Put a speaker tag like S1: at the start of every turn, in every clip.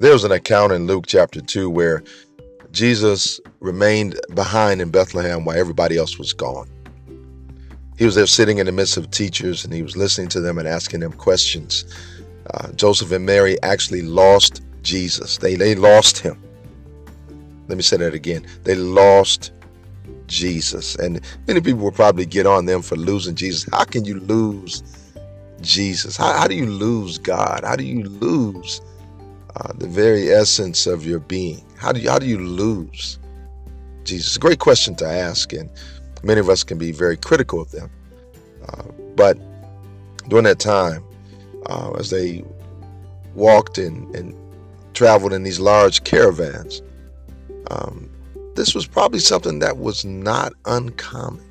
S1: There's an account in Luke chapter 2 where Jesus remained behind in Bethlehem while everybody else was gone. He was there sitting in the midst of teachers and he was listening to them and asking them questions. Uh, Joseph and Mary actually lost Jesus. They, they lost him. Let me say that again. They lost Jesus. And many people will probably get on them for losing Jesus. How can you lose Jesus? How, how do you lose God? How do you lose uh, the very essence of your being? How do you, how do you lose Jesus? a great question to ask, and many of us can be very critical of them. Uh, but during that time, uh, as they walked and, and traveled in these large caravans, um, this was probably something that was not uncommon.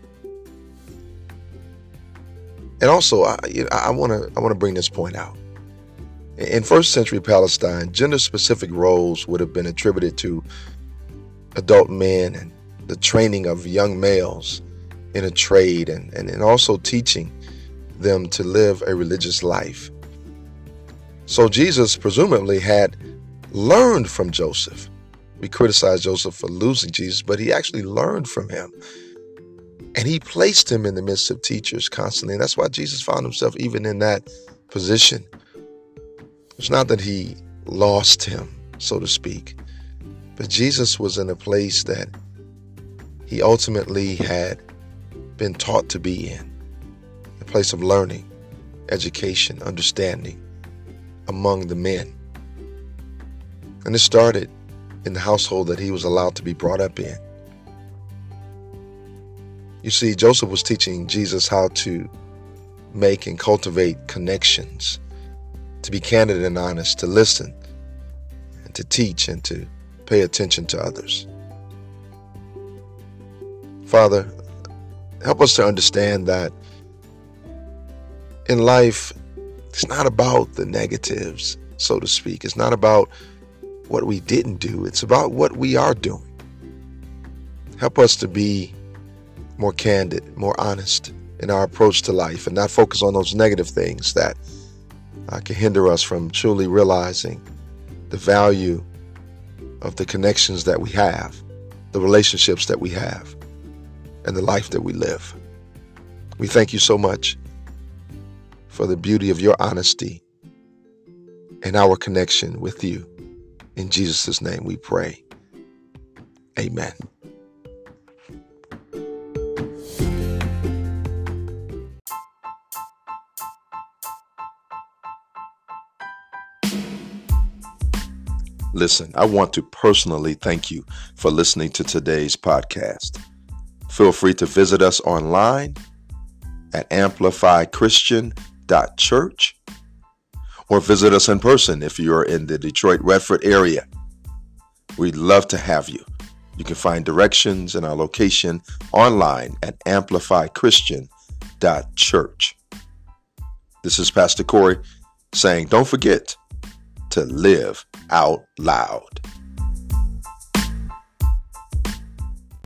S1: And also, I, I want to I want to bring this point out. In first century Palestine, gender specific roles would have been attributed to adult men and the training of young males in a trade and, and, and also teaching them to live a religious life. So Jesus presumably had learned from Joseph. We criticize Joseph for losing Jesus, but he actually learned from him. And he placed him in the midst of teachers constantly. And that's why Jesus found himself even in that position. It's not that he lost him, so to speak, but Jesus was in a place that he ultimately had been taught to be in a place of learning, education, understanding among the men. And it started in the household that he was allowed to be brought up in. You see, Joseph was teaching Jesus how to make and cultivate connections to be candid and honest, to listen, and to teach and to pay attention to others. Father, help us to understand that in life, it's not about the negatives, so to speak. It's not about what we didn't do, it's about what we are doing. Help us to be more candid, more honest in our approach to life and not focus on those negative things that uh, can hinder us from truly realizing the value of the connections that we have, the relationships that we have, and the life that we live. We thank you so much for the beauty of your honesty and our connection with you. In Jesus' name we pray. Amen. Listen, I want to personally thank you for listening to today's podcast. Feel free to visit us online at amplifychristian.church or visit us in person if you're in the Detroit Redford area. We'd love to have you. You can find directions and our location online at amplifychristian.church. This is Pastor Corey saying, don't forget to live out loud.